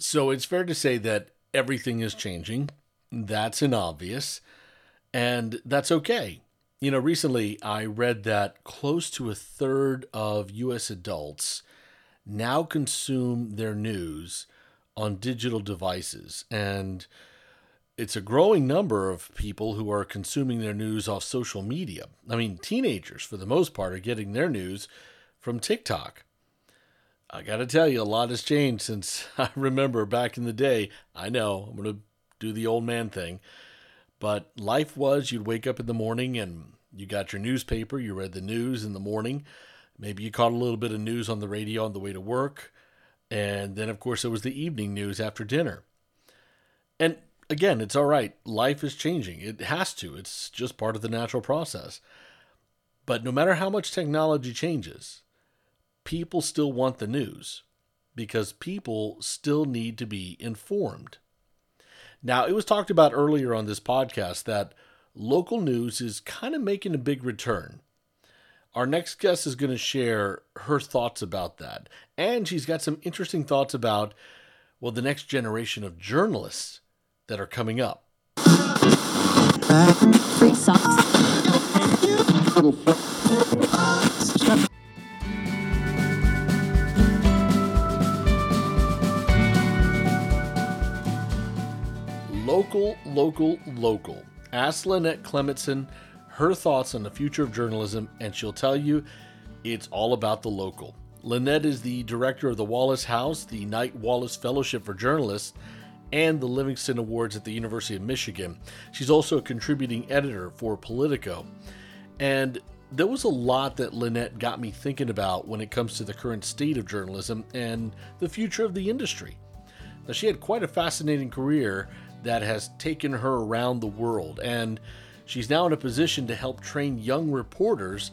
So it's fair to say that everything is changing. That's an obvious, and that's okay. You know, recently I read that close to a third of US adults now consume their news on digital devices. And it's a growing number of people who are consuming their news off social media. I mean, teenagers, for the most part, are getting their news from TikTok. I got to tell you, a lot has changed since I remember back in the day. I know I'm going to do the old man thing, but life was you'd wake up in the morning and you got your newspaper, you read the news in the morning. Maybe you caught a little bit of news on the radio on the way to work. And then, of course, there was the evening news after dinner. And again, it's all right. Life is changing. It has to, it's just part of the natural process. But no matter how much technology changes, people still want the news because people still need to be informed. Now, it was talked about earlier on this podcast that local news is kind of making a big return. Our next guest is going to share her thoughts about that. And she's got some interesting thoughts about, well, the next generation of journalists that are coming up. Free socks. Local, local, local. Ask Lynette Clemetson her thoughts on the future of journalism, and she'll tell you it's all about the local. Lynette is the director of the Wallace House, the Knight Wallace Fellowship for Journalists, and the Livingston Awards at the University of Michigan. She's also a contributing editor for Politico. And there was a lot that Lynette got me thinking about when it comes to the current state of journalism and the future of the industry. Now, she had quite a fascinating career that has taken her around the world, and she's now in a position to help train young reporters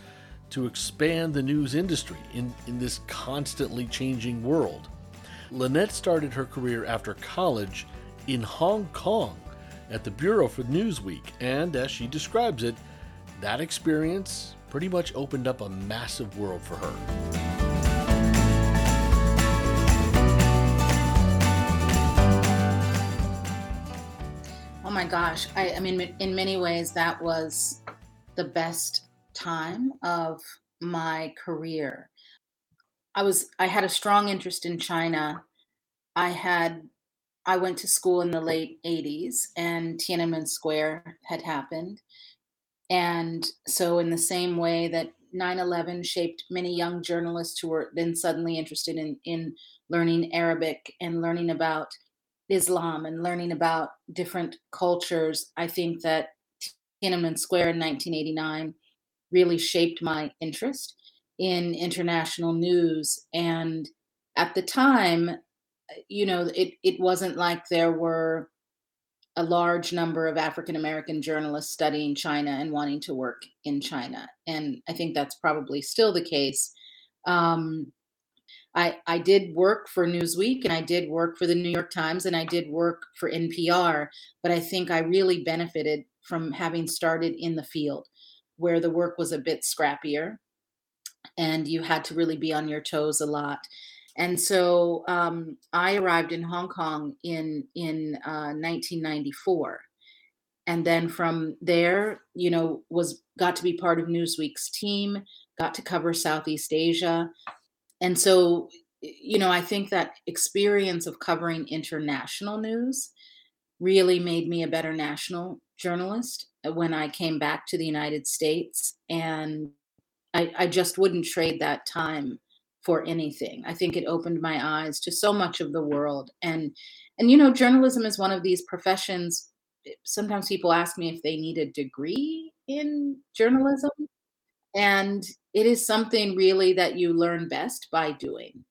to expand the news industry in, in this constantly changing world. Lynette started her career after college in Hong Kong at the Bureau for Newsweek, and as she describes it, that experience pretty much opened up a massive world for her. Oh my gosh. I, I mean, in many ways, that was the best time of my career. I was I had a strong interest in China. I had I went to school in the late 80s and Tiananmen Square had happened. And so in the same way that 9/11 shaped many young journalists who were then suddenly interested in in learning Arabic and learning about Islam and learning about different cultures, I think that Tiananmen Square in 1989 really shaped my interest in international news. And at the time, you know, it, it wasn't like there were a large number of African American journalists studying China and wanting to work in China. And I think that's probably still the case. Um, I, I did work for Newsweek and I did work for the New York Times and I did work for NPR, but I think I really benefited from having started in the field where the work was a bit scrappier and you had to really be on your toes a lot. And so um, I arrived in Hong Kong in in uh, 1994, and then from there, you know, was got to be part of Newsweek's team, got to cover Southeast Asia, and so you know i think that experience of covering international news really made me a better national journalist uh, when i came back to the united states and i, I just wouldn't trade that time for anything. I think it opened my eyes to so much of the world and and you know journalism is one of these professions eh, sometimes people ask me if they need a degree in journalism and it is something really that you learn best by doing.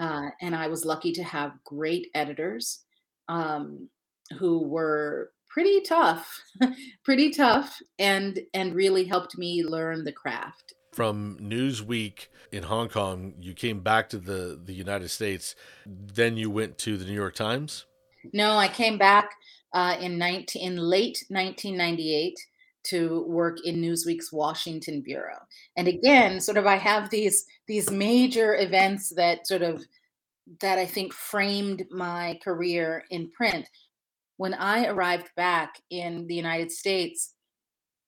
Uh, and I was lucky to have great editors um, who were pretty tough, pretty tough, and and really helped me learn the craft. From Newsweek in Hong Kong, you came back to the the United States. Then you went to the New York Times. No, I came back uh, in 19 in late 1998 to work in Newsweek's Washington bureau. And again, sort of I have these these major events that sort of that I think framed my career in print. When I arrived back in the United States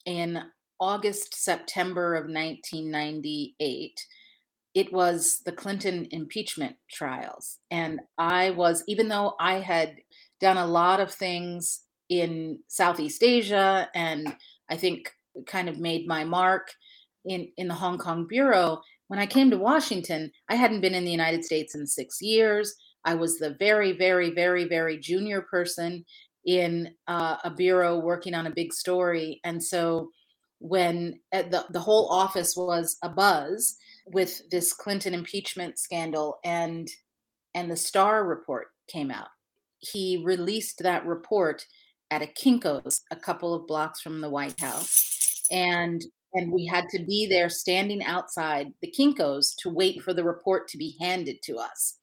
in August, September of 1998, it was the Clinton impeachment trials. And I was, even though I had done a lot of things in Southeast Asia and I think kind of made my mark in, in the Hong Kong Bureau, when I came to Washington, I hadn't been in the United States in six years. I was the very, very, very, very junior person in uh, a bureau working on a big story. And so when uh, the, the whole office was a buzz with this Clinton impeachment scandal and and the Starr report came out. He released that report at a Kinko's a couple of blocks from the White House. And and we had to be there standing outside the Kinko's to wait for the report to be handed to us.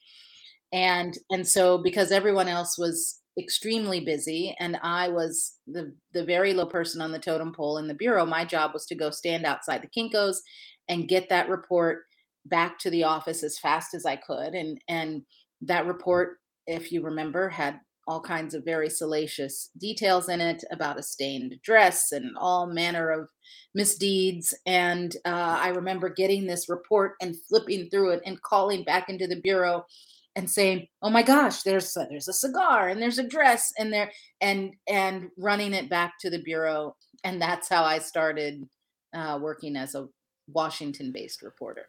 And and so because everyone else was extremely busy and I was the the very low person on the totem pole in the bureau, my job was to go stand outside the Kinko's and get that report back to the office as fast as I could. And and that report, if you remember, had all kinds of very salacious details in it about a stained dress and all manner of misdeeds. And uh, I remember getting this report and flipping through it and calling back into the bureau and saying, "Oh my gosh, there's a, there's a cigar and there's a dress and there," and and running it back to the bureau. And that's how I started uh, working as a Washington-based reporter.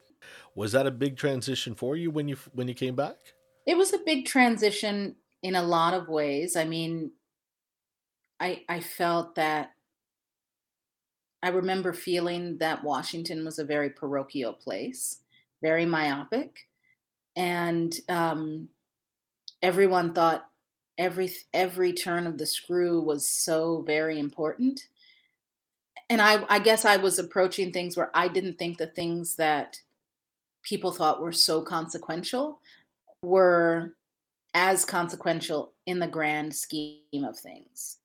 Was that a big transition for you when you when you came back? It was a big transition in a lot of ways. I mean, I I felt that I remember feeling that Washington was a very parochial place, very myopic, and um, everyone thought every every turn of the screw was so very important. And I, I guess I was approaching things where I didn't think the things that people thought were so consequential were as consequential in the grand scheme of things.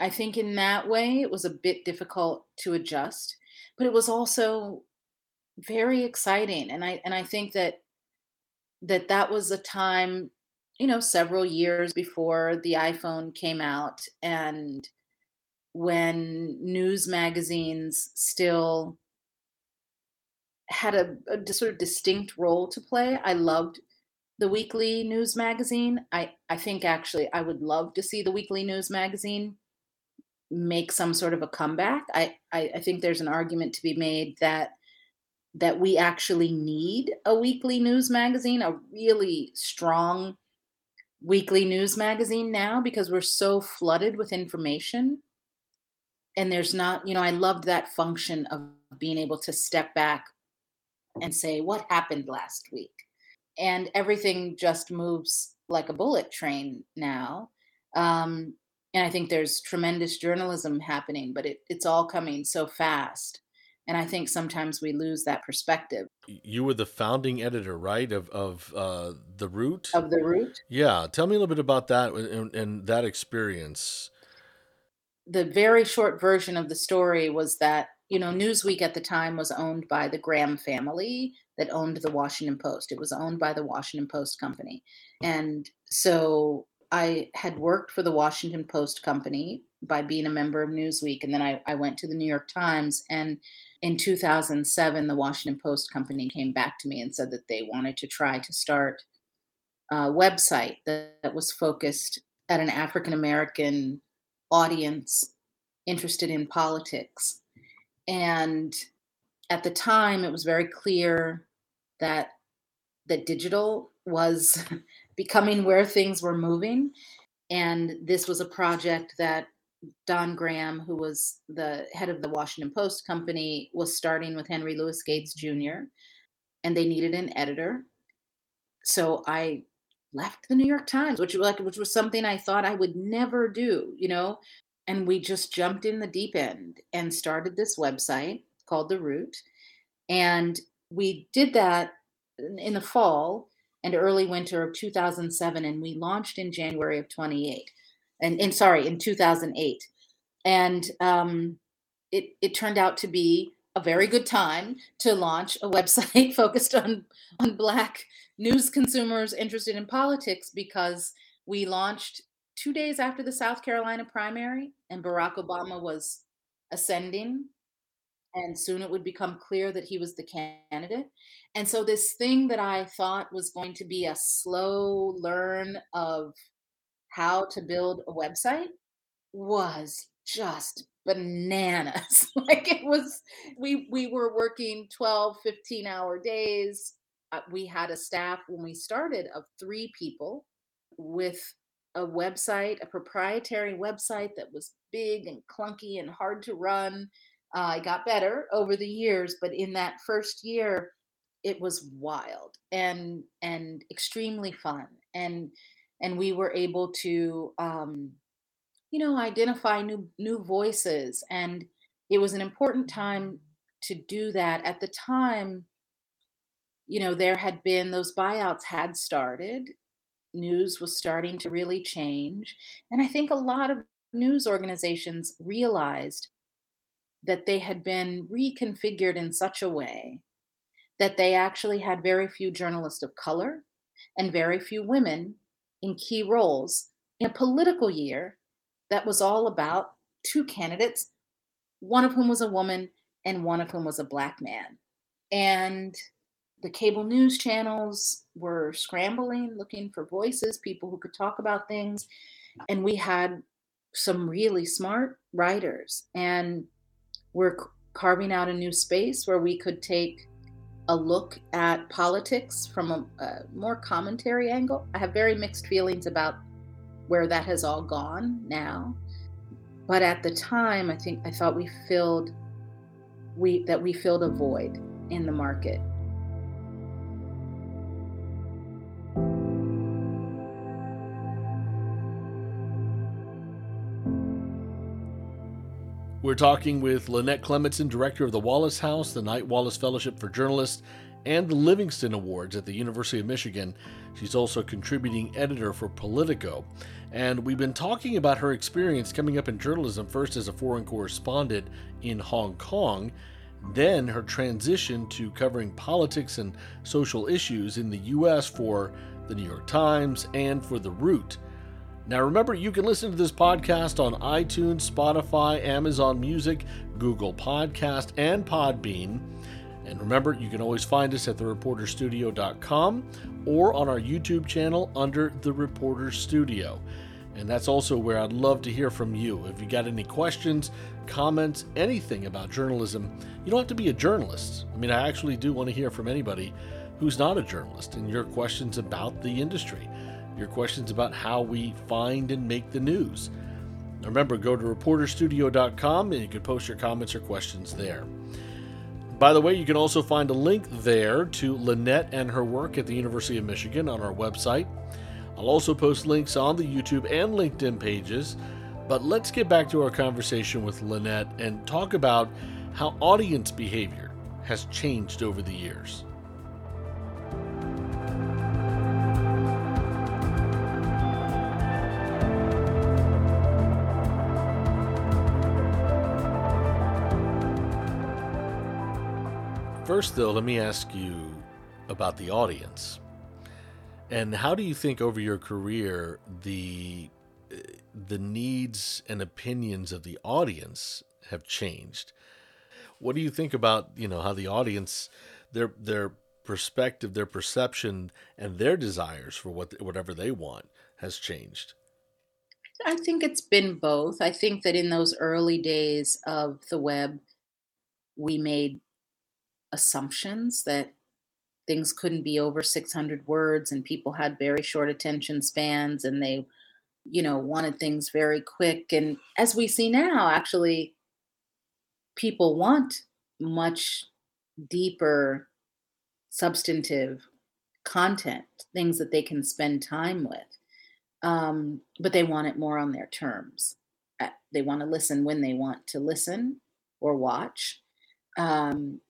I think in that way it was a bit difficult to adjust, but it was also very exciting and I and I think that that that was a time you know several years before the iPhone came out and when news magazines still had a, a sort of distinct role to play. I loved the weekly news magazine. I, I think actually I would love to see the weekly news magazine make some sort of a comeback. I, I, I think there's an argument to be made that that we actually need a weekly news magazine, a really strong weekly news magazine now because we're so flooded with information. And there's not, you know, I loved that function of being able to step back and say, what happened last week? And everything just moves like a bullet train now. Um, and I think there's tremendous journalism happening, but it, it's all coming so fast. And I think sometimes we lose that perspective. You were the founding editor, right, of of uh, the Root. Of the Root. Yeah, tell me a little bit about that and, and that experience. The very short version of the story was that you know, Newsweek at the time was owned by the Graham family that owned the Washington Post. It was owned by the Washington Post Company. And so I had worked for the Washington Post Company by being a member of Newsweek. And then I, I went to the New York Times. And in 2007, the Washington Post Company came back to me and said that they wanted to try to start a website that, that was focused at an African American audience interested in politics and at the time it was very clear that that digital was becoming where things were moving and this was a project that Don Graham, who was the head of the Washington Post company, was starting with Henry Louis Gates Jr., and they needed an editor. So I left the New York Times, which was like which was something I thought I would never do, you know and we just jumped in the deep end and started this website called The Root. And we did that in the fall and early winter of 2007, and we launched in January of 28, and, in sorry, in 2008. And um, it, it turned out to be a very good time to launch a website focused on on black news consumers interested in politics because we launched two days after the South Carolina primary and Barack Obama was ascending and soon it would become clear that he was the candidate. And so this thing that I thought was going to be a slow learn of how to build a website was just bananas. Like it was we we were working 12 15 hour days. Uh, we had a staff when we started of three people with a website a proprietary website that was big and clunky and hard to run uh, it got better over the years but in that first year it was wild and and extremely fun. And and we were able to um, you know identify new new voices and it was an important time to do that. At the time you know there had been those buyouts had started. News was starting to really change and i think a lot of news organizations realized that they had been reconfigured in such a way that they actually had very few journalists of color and very few women in key roles in a political year that was all about two candidates, one of whom was a woman and one of whom was a black man. And the cable news channels were scrambling, looking for voices, people who could talk about things. And we had some really smart writers. And we're carving out a new space where we could take a look at politics from a, a, more commentary angle. I have very mixed feelings about where that has all gone now. But at the time, I think I thought we filled we that we filled a void in the market. We're talking with Lynette Clemetson, director of the Wallace House, the Knight Wallace Fellowship for Journalists, and the Livingston Awards at the University of Michigan. She's also contributing editor for Politico. And we've been talking about her experience coming up in journalism, first as a foreign correspondent in Hong Kong, then her transition to covering politics and social issues in the U.S. for the New York Times and for The Root. Now, remember, you can listen to this podcast on iTunes, Spotify, Amazon Music, Google Podcast, and Podbean. And remember, you can always find us at thereporterstudio.com or on our YouTube channel under The Reporter Studio. And that's also where I'd love to hear from you. If you got any questions, comments, anything about journalism, you don't have to be a journalist. I mean, I actually do want to hear from anybody who's not a journalist and your questions about the industry your questions about how we find and make the news. Remember, go to reporterstudio.com and you can post your comments or questions there. By the way, you can also find a link there to Lynette and her work at the University of Michigan on our website. I'll also post links on the YouTube and LinkedIn pages. But let's get back to our conversation with Lynette and talk about how audience behavior has changed over the years. First, though, let me ask you about the audience. And how do you think over your career the uh, the needs and opinions of the audience have changed? What do you think about, you know, how the audience their their perspective, their perception and their desires for what whatever they want has changed? I think it's been both. I think that in those early days of the web we made assumptions that things couldn't be over 600 words and people had very short attention spans and they you know wanted things very quick. And as we see now actually people want much deeper substantive content things that they can spend time with um, but they want it more on their terms. Uh, they want to listen when they want to listen or watch. Um,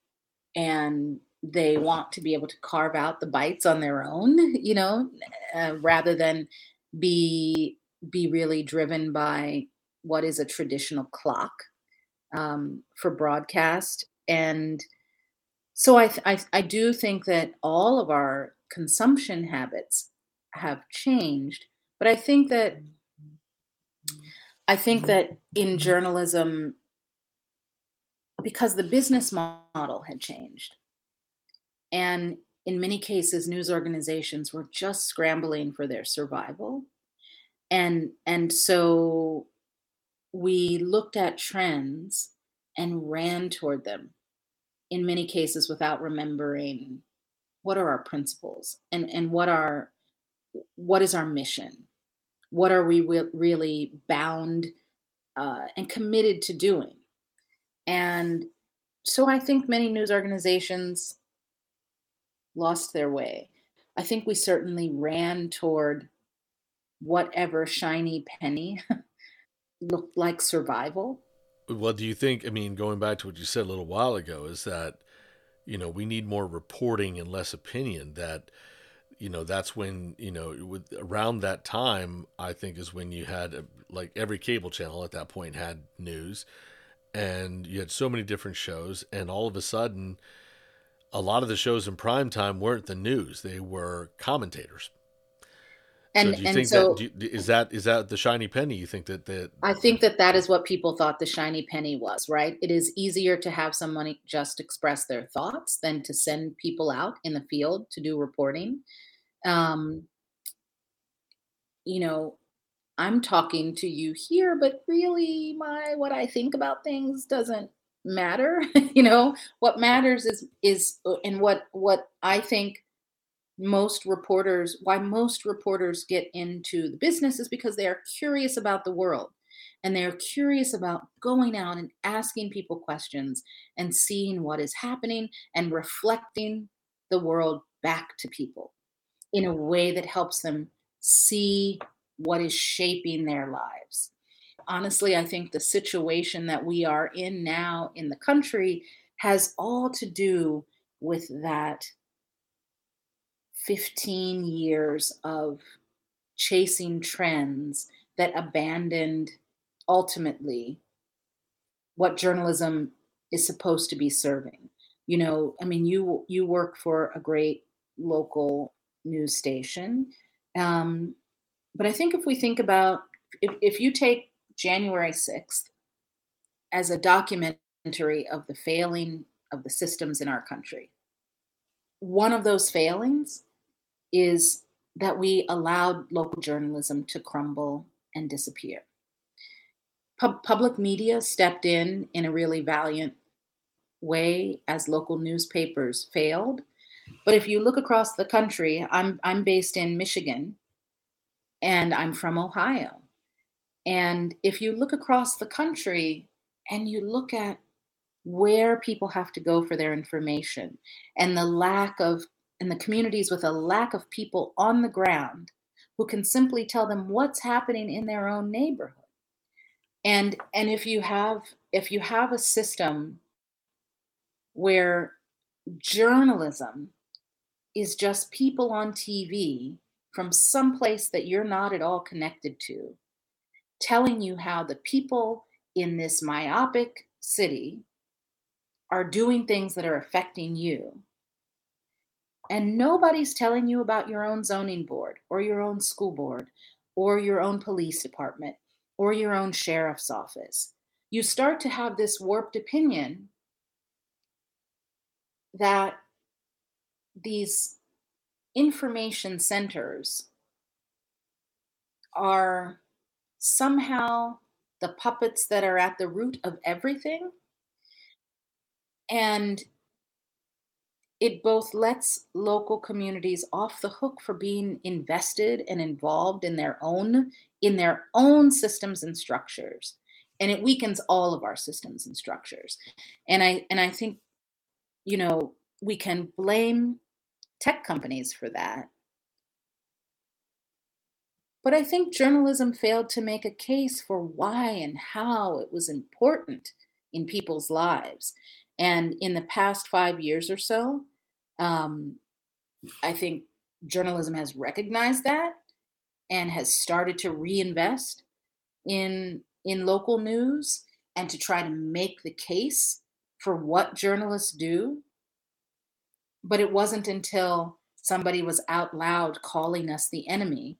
and they want to be able to carve out the bites on their own you know uh, rather than be be really driven by what is a traditional clock um, for broadcast. And so I, I i do think that all of our consumption habits have changed but i think that i think that in journalism because the business model had changed. And in many cases news organizations were just scrambling for their survival. And and so we looked at trends and ran toward them in many cases without remembering what are our principles and and what are what is our mission? What are we re- really bound uh, and committed to doing and so i think many news organizations lost their way. I think we certainly ran toward whatever shiny penny looked like survival. What do you think? I mean, going back to what you said a little while ago, is that, you know, we need more reporting and less opinion. That, you know, that's when, you know, with around that time, I think is when you had like every cable channel at that point had news and you had so many different shows. And all of a sudden, a lot of the shows in prime time weren't the news; they were commentators. And, so do you and think so, that you, is that is that the shiny penny? You think that that I think that that is what people thought the shiny penny was, right? It is easier to have someone just express their thoughts than to send people out in the field to do reporting. Um, you know, I'm talking to you here, but really, my what I think about things doesn't matter. You know what matters is is uh, and what what i think most reporters why most reporters get into the business is because they are curious about the world. And they're curious about going out and asking people questions and seeing what is happening and reflecting the world back to people in a way that helps them see what is shaping their lives. Honestly, I think the situation that we are in now in the country has all to do with that 15 years of chasing trends that abandoned ultimately what journalism is supposed to be serving. You know i mean you you work for a great local news station um, but i think if we think about if, if you take January 6th as a documentary of the failing of the systems in our country. One of those failings is that we allowed local journalism to crumble and disappear. Pub- public media stepped in in a really valiant way as local newspapers failed. But if you look across the country, I'm, I'm based in Michigan and I'm from Ohio. And if you look across the country and you look at where people have to go for their information and the lack of, and the communities with a lack of people on the ground who can simply tell them what's happening in their own neighborhood. And, and if you have if you have a system where journalism is just people on TV from some place that you're not at all connected to telling you how the people in this myopic city are doing things that are affecting you. And nobody's telling you about your own zoning board or your own school board or your own police department or your own sheriff's office. You start to have this warped opinion that these information centers are somehow the puppets that are at the root of everything. And it both lets local communities off the hook for being invested and involved in their own in their own systems and structures and it weakens all of our systems and structures and i and i think you know we can blame tech companies for that but I think journalism failed to make a case for why and how it was important in people's lives. And in the past five years or so, um, I think journalism has recognized that and has started to reinvest in in local news and to try to make the case for what journalists do. But it wasn't until somebody was out loud calling us the enemy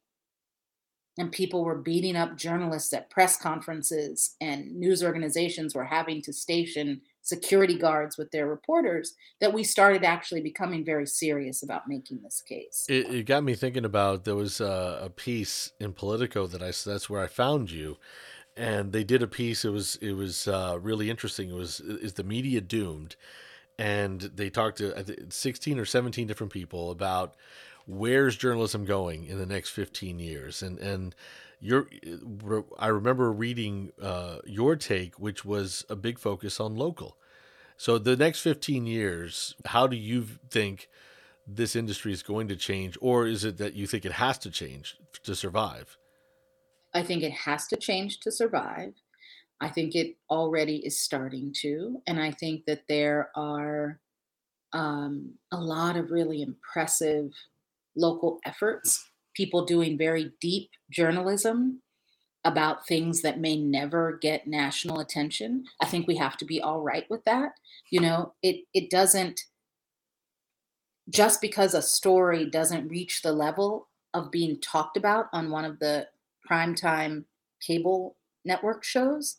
and people were beating up journalists at press conferences and news organizations were having to station security guards with their reporters that we started actually becoming very serious about making this case. It, it got me thinking about there was a, a, piece in politico that i that's where i found you and they did a piece it was it was uh, really interesting it was is the media doomed and they talked to 16 or 17 different people about where's journalism going in the next 15 years. And and your i remember reading uh, your take which was a big focus on local. So the next 15 years how do you think this industry is going to change or is it that you think it has to change to survive? I think it has to change to survive i think it already is starting to and i think that there are um, a lot of really impressive local efforts, people doing very deep journalism about things that may never get national attention. I think we have to be all right with that. You know, it it doesn't just because a story doesn't reach the level of being talked about on one of the primetime cable network shows,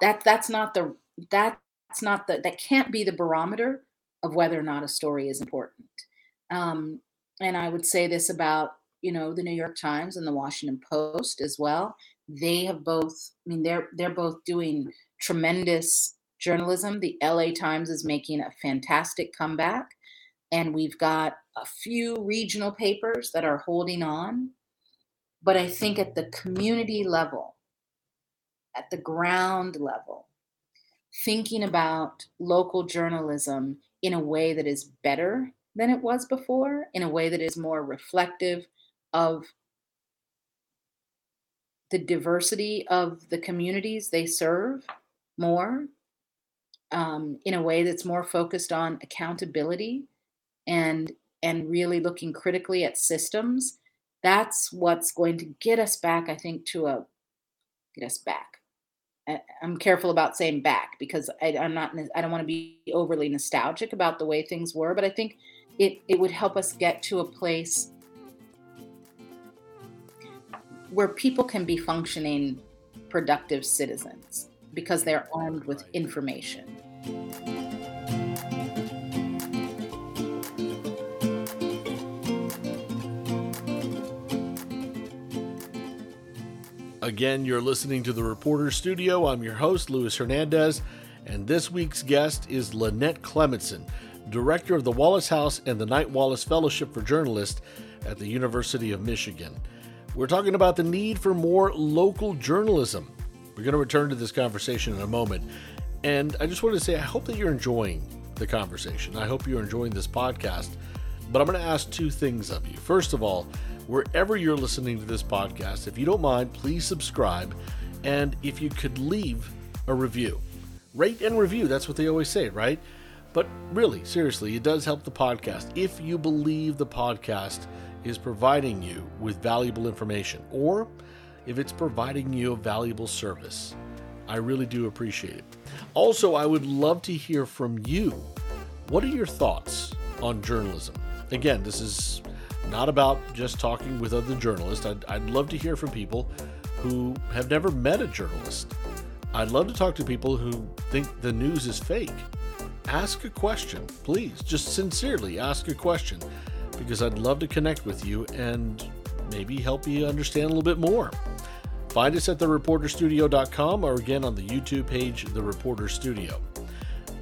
that that's not the that's not the that can't be the barometer of whether or not a story is important. Um, and I would say this about you know the New York Times and the Washington Post as well. They have both. I mean, they're they're both doing tremendous journalism. The LA Times is making a fantastic comeback, and we've got a few regional papers that are holding on. But I think at the community level, at the ground level, thinking about local journalism in a way that is better than it was before in a way that is more reflective of the diversity of the communities they serve more um, in a way that's more focused on accountability and and really looking critically at systems that's what's going to get us back i think to a get us back i'm careful about saying back because I, i'm not i don't want to be overly nostalgic about the way things were but i think it, it would help us get to a place where people can be functioning productive citizens because they're armed with information. Again, you're listening to the Reporter Studio. I'm your host, Luis Hernandez, and this week's guest is Lynette Clemetson director of the Wallace House and the Knight Wallace Fellowship for Journalists at the University of Michigan. We're talking about the need for more local journalism. We're going to return to this conversation in a moment. And I just wanted to say, I hope that you're enjoying the conversation. I hope you're enjoying this podcast. But I'm going to ask two things of you. First of all, wherever you're listening to this podcast, if you don't mind, please subscribe. And if you could leave a review, rate and review. That's what they always say, right? But really, seriously, it does help the podcast if you believe the podcast is providing you with valuable information or if it's providing you a valuable service. I really do appreciate it. Also, I would love to hear from you. What are your thoughts on journalism? Again, this is not about just talking with other journalists. I'd, I'd love to hear from people who have never met a journalist. I'd love to talk to people who think the news is fake ask a question. Please, just sincerely ask a question because I'd love to connect with you and maybe help you understand a little bit more. Find us at thereporterstudio.com or again on the YouTube page, The Reporter Studio.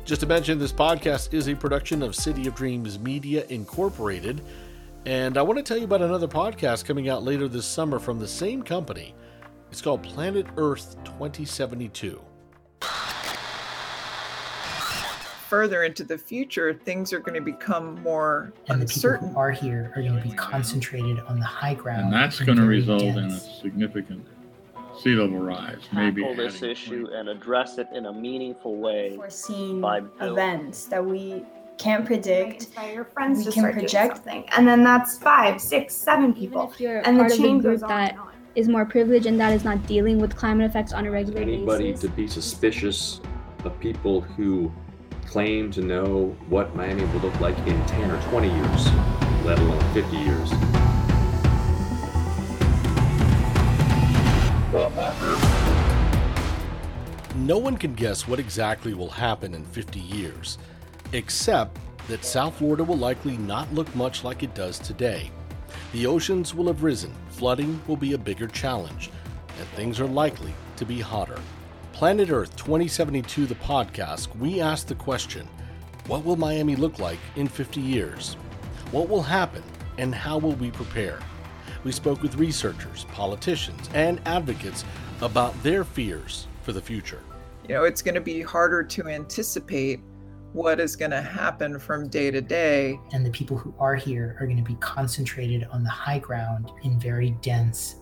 Just to mention, this podcast is a production of City of Dreams Media Incorporated. And I want to tell you about another podcast coming out later this summer from the same company. It's called Planet Earth 2072. further into the future, things are going to become more and uncertain. the people who are here are going to be concentrated on the high ground, and that's going to result dense. in a significant sea level rise. Maybe tackle this issue and address it in a meaningful way. Foreseen events that we can't predict. Your friends we can project something, and then that's five, six, seven people, and the chain goes that is more privileged and that is not dealing with climate effects on a regular Anybody basis. Anybody to be suspicious of people who claim to know what Miami will look like in 10 or 20 years, let alone 50 years. No one can guess what exactly will happen in 50 years, except that South Florida will likely not look much like it does today. The oceans will have risen, flooding will be a bigger challenge, and things are likely to be hotter. Planet Earth 2072, the podcast, we asked the question what will Miami look like in 50 years? What will happen, and how will we prepare? We spoke with researchers, politicians, and advocates about their fears for the future. You know, it's going to be harder to anticipate what is going to happen from day to day. And the people who are here are going to be concentrated on the high ground in very dense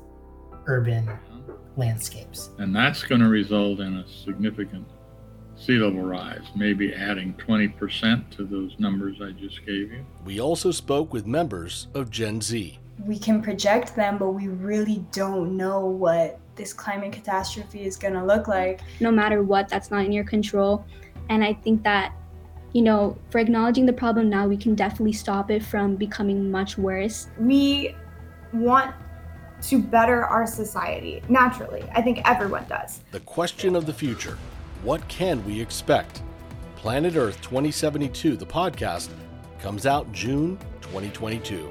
urban mm-hmm. landscapes. And that's going to result in a significant sea level rise, maybe adding 20% to those numbers I just gave you. We also spoke with members of Gen Z. We can project them, but we really don't know what this climate catastrophe is going to look like. No matter what, that's not in your control. And I think that you know, for acknowledging the problem now, we can definitely stop it from becoming much worse. We want to better our society naturally. I think everyone does. The question of the future what can we expect? Planet Earth 2072, the podcast, comes out June 2022.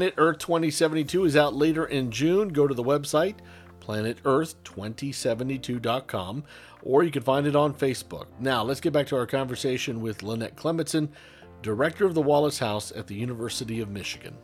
Planet Earth 2072 is out later in June. Go to the website, planetearth2072.com, or you can find it on Facebook. Now, let's get back to our conversation with Lynette Clemetson, director of the Wallace House at the University of Michigan.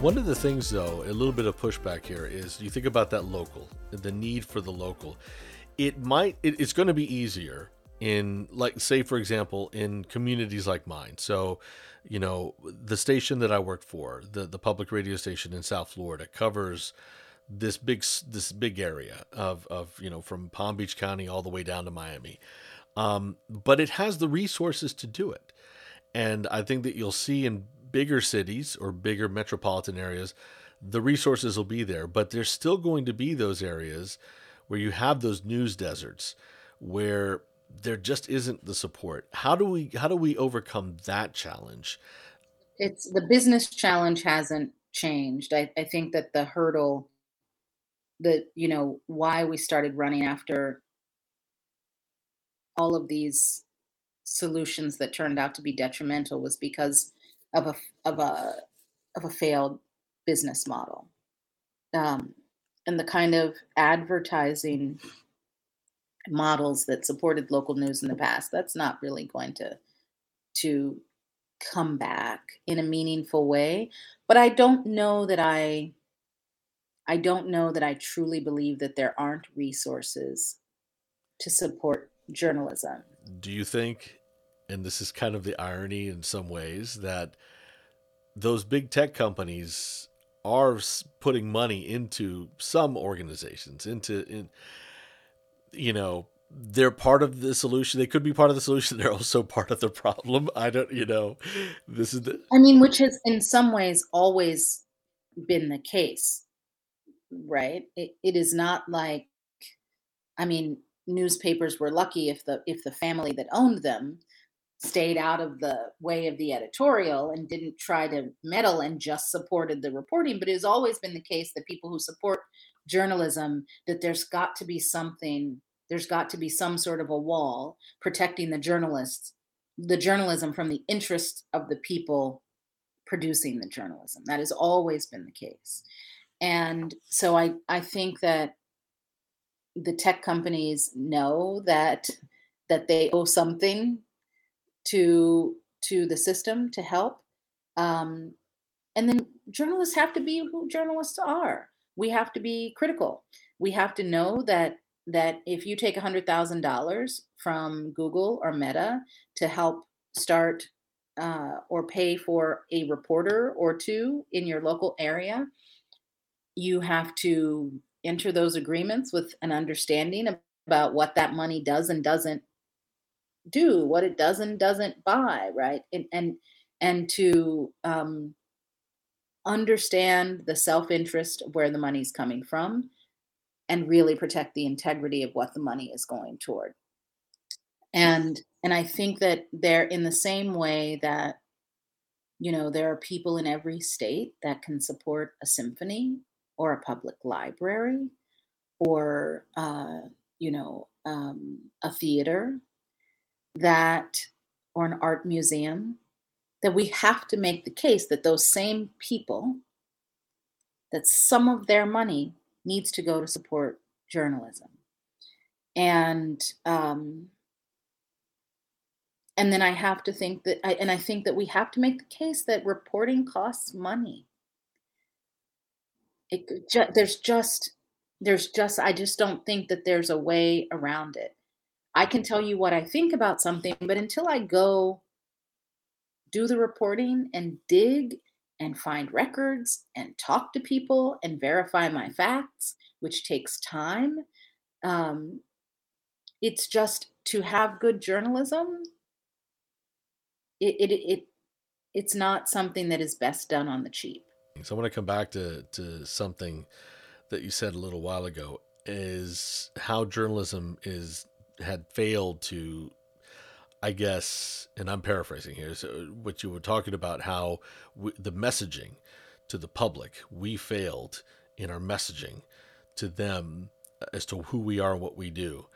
One of the things, though, a little bit of pushback here is you think about that local, the need for the local. It might, it, it's going to be easier in, like, say, for example, in communities like mine. So, you know, the station that I work for, the the public radio station in South Florida, covers this big this big area of of you know from Palm Beach County all the way down to Miami, um, but it has the resources to do it, and I think that you'll see in bigger cities or bigger metropolitan areas, the resources will be there, but there's still going to be those areas where you have those news deserts where there just isn't the support. How do we how do we overcome that challenge? It's the business challenge hasn't changed. I, I think that the hurdle that you know why we started running after all of these solutions that turned out to be detrimental was because of a of a of a failed business model. Um, and the kind of advertising models that supported local news in the past that's not really going to to come back in a meaningful way. But i don't know that i i don't know that i truly believe that there aren't resources to support journalism. Do you think and this is kind of the irony in some ways that those big tech companies are putting money into some organizations into in you know they're part of the solution they could be part of the solution they're also part of the problem i don't you know this is the i mean which has in some ways always been the case right? It, it is not like i mean newspapers were lucky if the if the family that owned them stayed out of the way of the editorial and didn't try to meddle and just supported the reporting but it has always been the case that people who support journalism that there's got to be something there's got to be some sort of a wall protecting the journalists the journalism from the interest of the people producing the journalism. That has always been the case. And so I I think that the tech companies know that that they owe something to to the system to help um, and then journalists have to be who journalists are. We have to be critical. We have to know that that if you take $100000 from google or meta to help start uh, or pay for a reporter or two in your local area you have to enter those agreements with an understanding about what that money does and doesn't do, what it does and doesn't buy, right? And and, and to um, understand the self-interest of where the money's coming from and really protect the integrity of what the money is going toward. And and I think that they're in the same way that you know there are people in every state that can support a symphony or a public library or uh, you know um, a theater that or an art museum that we have to make the case that those same people that some of their money needs to go to support journalism. And um, and then i have to think that I, and i think that we have to make the case that reporting costs money. It ju- there's just there's just i just don't think that there's a way around it i can tell you what i think about something but until i go do the reporting and dig and find records and talk to people and verify my facts which takes time um, it's just to have good journalism it, it, it it's not something that is best done on the cheap. So I want to come back to, to something that you said a little while ago is how journalism is had failed to I guess, and I'm paraphrasing here, so what you were talking about, how we, the messaging to the public, we failed in our messaging to them as to who we are and what we do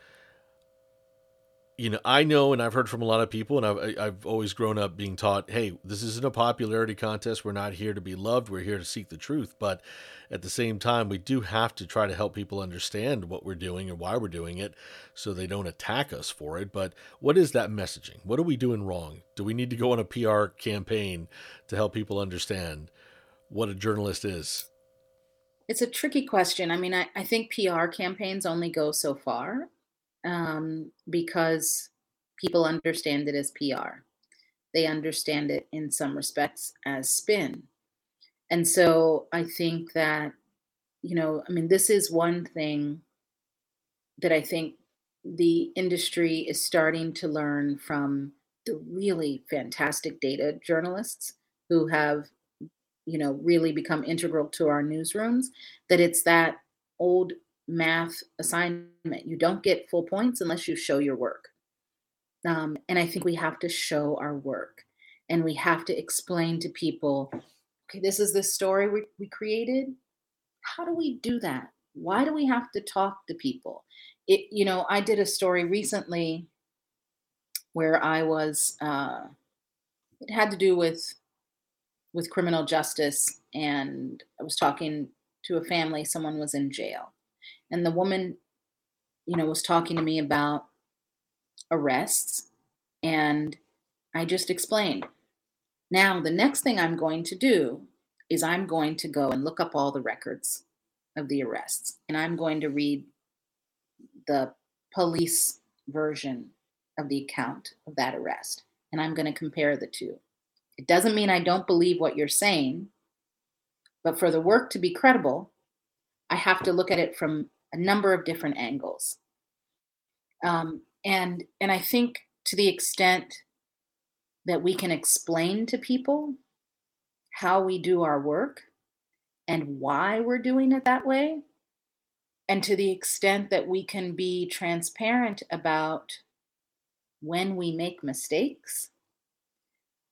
you know, I know, and I've heard from a lot of people, and I've I've always grown up being taught, hey, this isn't a popularity contest. We're not here to be loved. We're here to seek the truth. But at the same time, we do have to try to help people understand what we're doing and why we're doing it, so they don't attack us for it. But what is that messaging? What are we doing wrong? Do we need to go on a PR campaign to help people understand what a journalist is? It's a tricky question. I mean, I, I think PR campaigns only go so far um, because people understand it as PR. They understand it in some respects as spin. And so I think that, you know, I mean, this is one thing that I think the industry is starting to learn from the really fantastic data journalists who have you know really become integral to our newsrooms that it's that old math assignment. You don't get full points unless you show your work. Um, and I think we have to show our work and we have to explain to people okay, this is the story we, we created. How do we do that? Why do we have to talk to people? It, you know, I did a story recently where I was, uh, it had to do with with criminal justice and I was talking to a family someone was in jail and the woman you know was talking to me about arrests and i just explained now the next thing i'm going to do is i'm going to go and look up all the records of the arrests and i'm going to read the police version of the account of that arrest and i'm going to compare the two. It doesn't mean i don't believe what you're saying but for the work to be credible i have to look at it from a number of different angles. Um, and and I think to the extent that we can explain to people how we do our work and why we're doing it that way, and to the extent that we can be transparent about when we make mistakes,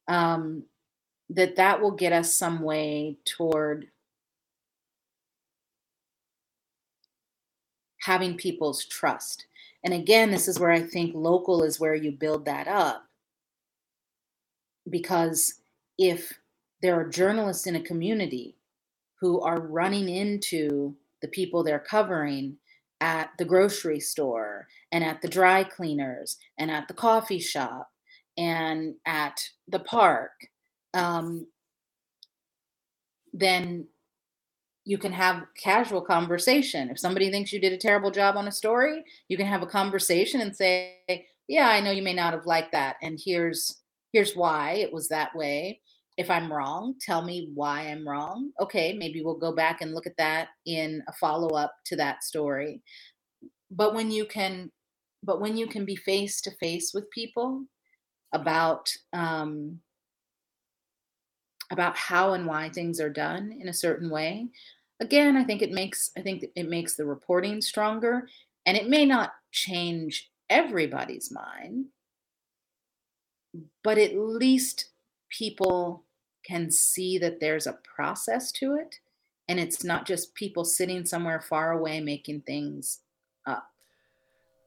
um, that that will get us some way toward having people's trust. And again, this is where I think local is where you build that up. Because if there are journalists in a community who are running into the people they're covering at the grocery store and at the dry cleaners and at the coffee shop and at the park, um, then you can have casual conversation. If somebody thinks you did a terrible job on a story, you can have a conversation and say, "Yeah, I know you may not have liked that, and here's here's why it was that way." If I'm wrong, tell me why I'm wrong. Okay, maybe we'll go back and look at that in a follow up to that story. But when you can, but when you can be face to face with people about um, about how and why things are done in a certain way, again, I think it makes I think it makes the reporting stronger, and it may not change everybody's mind, but at least people can see that there's a process to it and it's not just people sitting somewhere far away making things.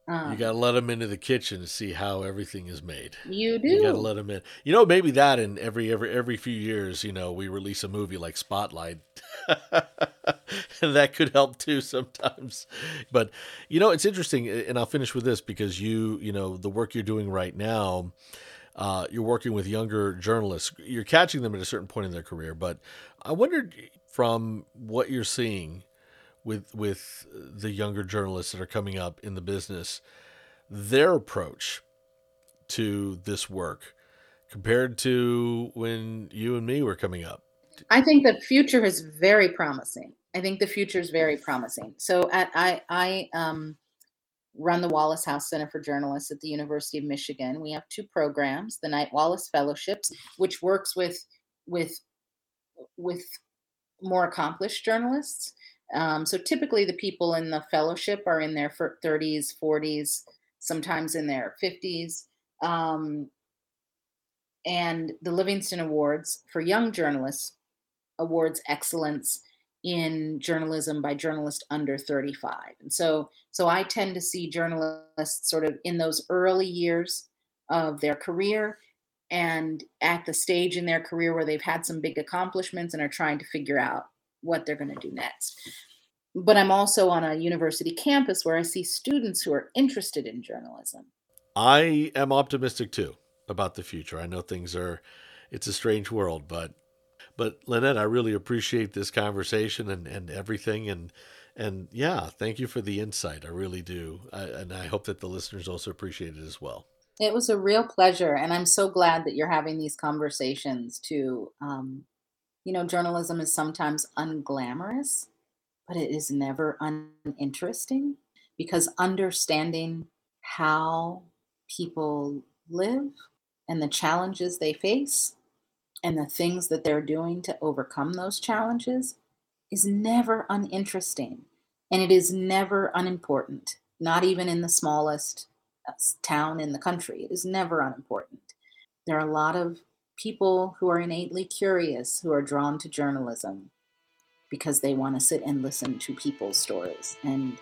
Um, you got to let them into the kitchen to see how everything is made. You do. You got to let them in. You know, maybe that in every every every few years, you know, we release a movie like Spotlight, and that could help too sometimes. But you know, it's interesting, and I'll finish with this because you, you know, the work you're doing right now uh, you're working with younger journalists. You're catching them at a certain point in their career, but I wondered from what you're seeing with with the younger journalists that are coming up in the business, their approach to this work compared to when you and me were coming up. I think the future is very promising. I think the future is very promising. So at I I um run the Wallace House Center for Journalists at the University of Michigan. We have two programs: the Knight Wallace Fellowships, which works with with with more accomplished journalists. Um, so typically, the people in the fellowship are in their 30s, 40s, sometimes in their 50s. Um, and the Livingston Awards for Young Journalists awards excellence in journalism by journalists under 35 and so so i tend to see journalists sort of in those early years of their career and at the stage in their career where they've had some big accomplishments and are trying to figure out what they're going to do next but i'm also on a university campus where i see students who are interested in journalism i am optimistic too about the future i know things are it's a strange world but but Lynette, I really appreciate this conversation and, and everything. And and yeah, thank you for the insight. I really do. I, and I hope that the listeners also appreciate it as well. It was a real pleasure. And I'm so glad that you're having these conversations too. Um, you know, journalism is sometimes unglamorous, but it is never uninteresting because understanding how people live and the challenges they face and the things that they're doing to overcome those challenges is never uninteresting and it is never unimportant, not even in the smallest uh, town in the country. It is never unimportant. There are a lot of people who are innately curious who are drawn to journalism because they want to sit and listen to people's stories and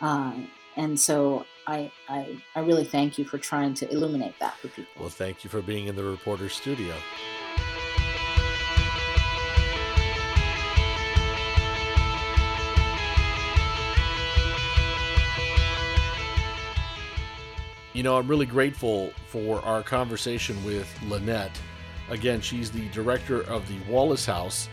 uh, and so I, I I really thank you for trying to illuminate that for people. Well, thank you for being in the reporter studio. You know, I'm really grateful for our conversation with Lynette. Again, she's the director of the Wallace House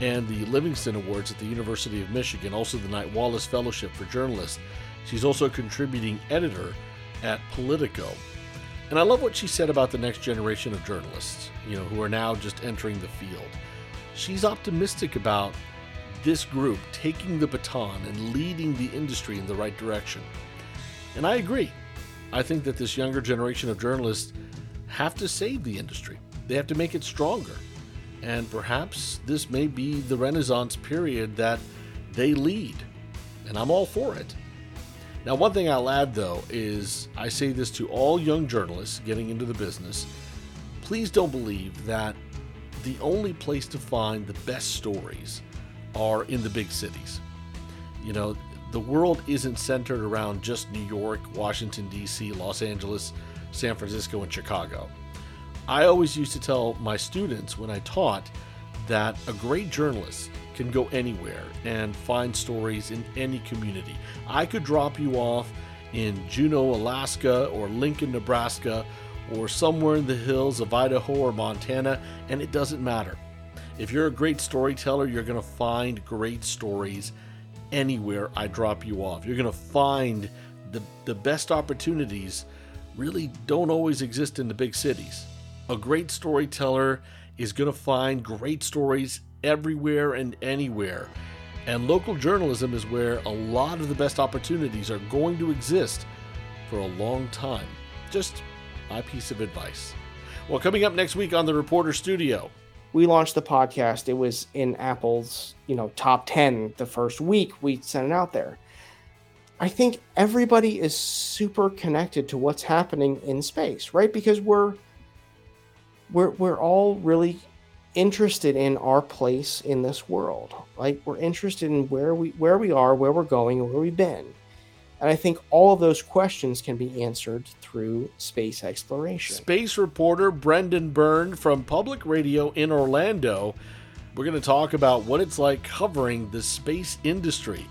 and the Livingston Awards at the University of Michigan, also the Knight Wallace Fellowship for Journalists. She's also a contributing editor at Politico. And I love what she said about the next generation of journalists, you know, who are now just entering the field. She's optimistic about this group taking the baton and leading the industry in the right direction. And I agree. I think that this younger generation of journalists have to save the industry. They have to make it stronger. And perhaps this may be the renaissance period that they lead. And I'm all for it. Now, one thing I'll add though is I say this to all young journalists getting into the business please don't believe that the only place to find the best stories are in the big cities. You know, the world isn't centered around just New York, Washington, D.C., Los Angeles, San Francisco, and Chicago. I always used to tell my students when I taught that a great journalist can go anywhere and find stories in any community. I could drop you off in Juneau, Alaska, or Lincoln, Nebraska, or somewhere in the hills of Idaho or Montana, and it doesn't matter. If you're a great storyteller, you're going to find great stories anywhere I drop you off. You're going to find the, the best opportunities really don't always exist in the big cities. A great storyteller is going to find great stories everywhere and anywhere. And local journalism is where a lot of the best opportunities are going to exist for a long time. Just my piece of advice. Well, coming up next week on the Reporter Studio. We launched the podcast. It was in Apple's, you know, top 10 the first week we sent it out there. I think everybody is super connected to what's happening in space, right? Because we're we're we're all really interested in our place in this world. Like we're interested in where we where we are, where we're going, where we've been. And I think all of those questions can be answered through space exploration. Space reporter Brendan Byrne from Public Radio in Orlando. We're going to talk about what it's like covering the space industry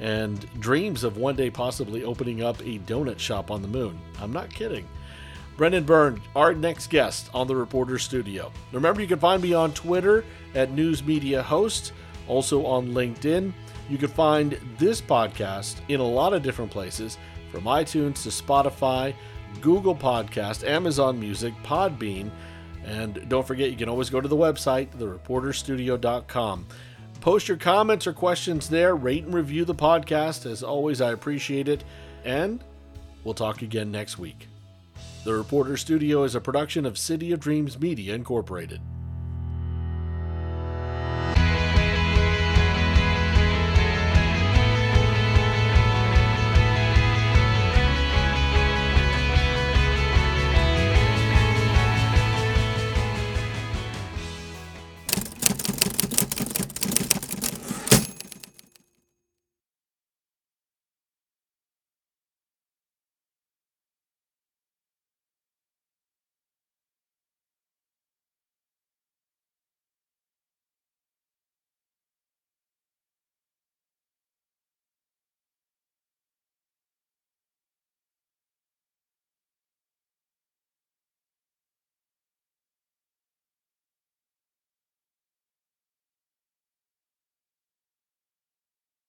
and dreams of one day possibly opening up a donut shop on the moon. I'm not kidding. Brendan Byrne, our next guest on the Reporter Studio. Remember, you can find me on Twitter at News Media Host, also on LinkedIn. You can find this podcast in a lot of different places, from iTunes to Spotify, Google Podcast, Amazon Music, Podbean, and don't forget you can always go to the website, thereporterstudio.com. Post your comments or questions there, rate and review the podcast. As always, I appreciate it, and we'll talk again next week. The Reporter Studio is a production of City of Dreams Media Incorporated.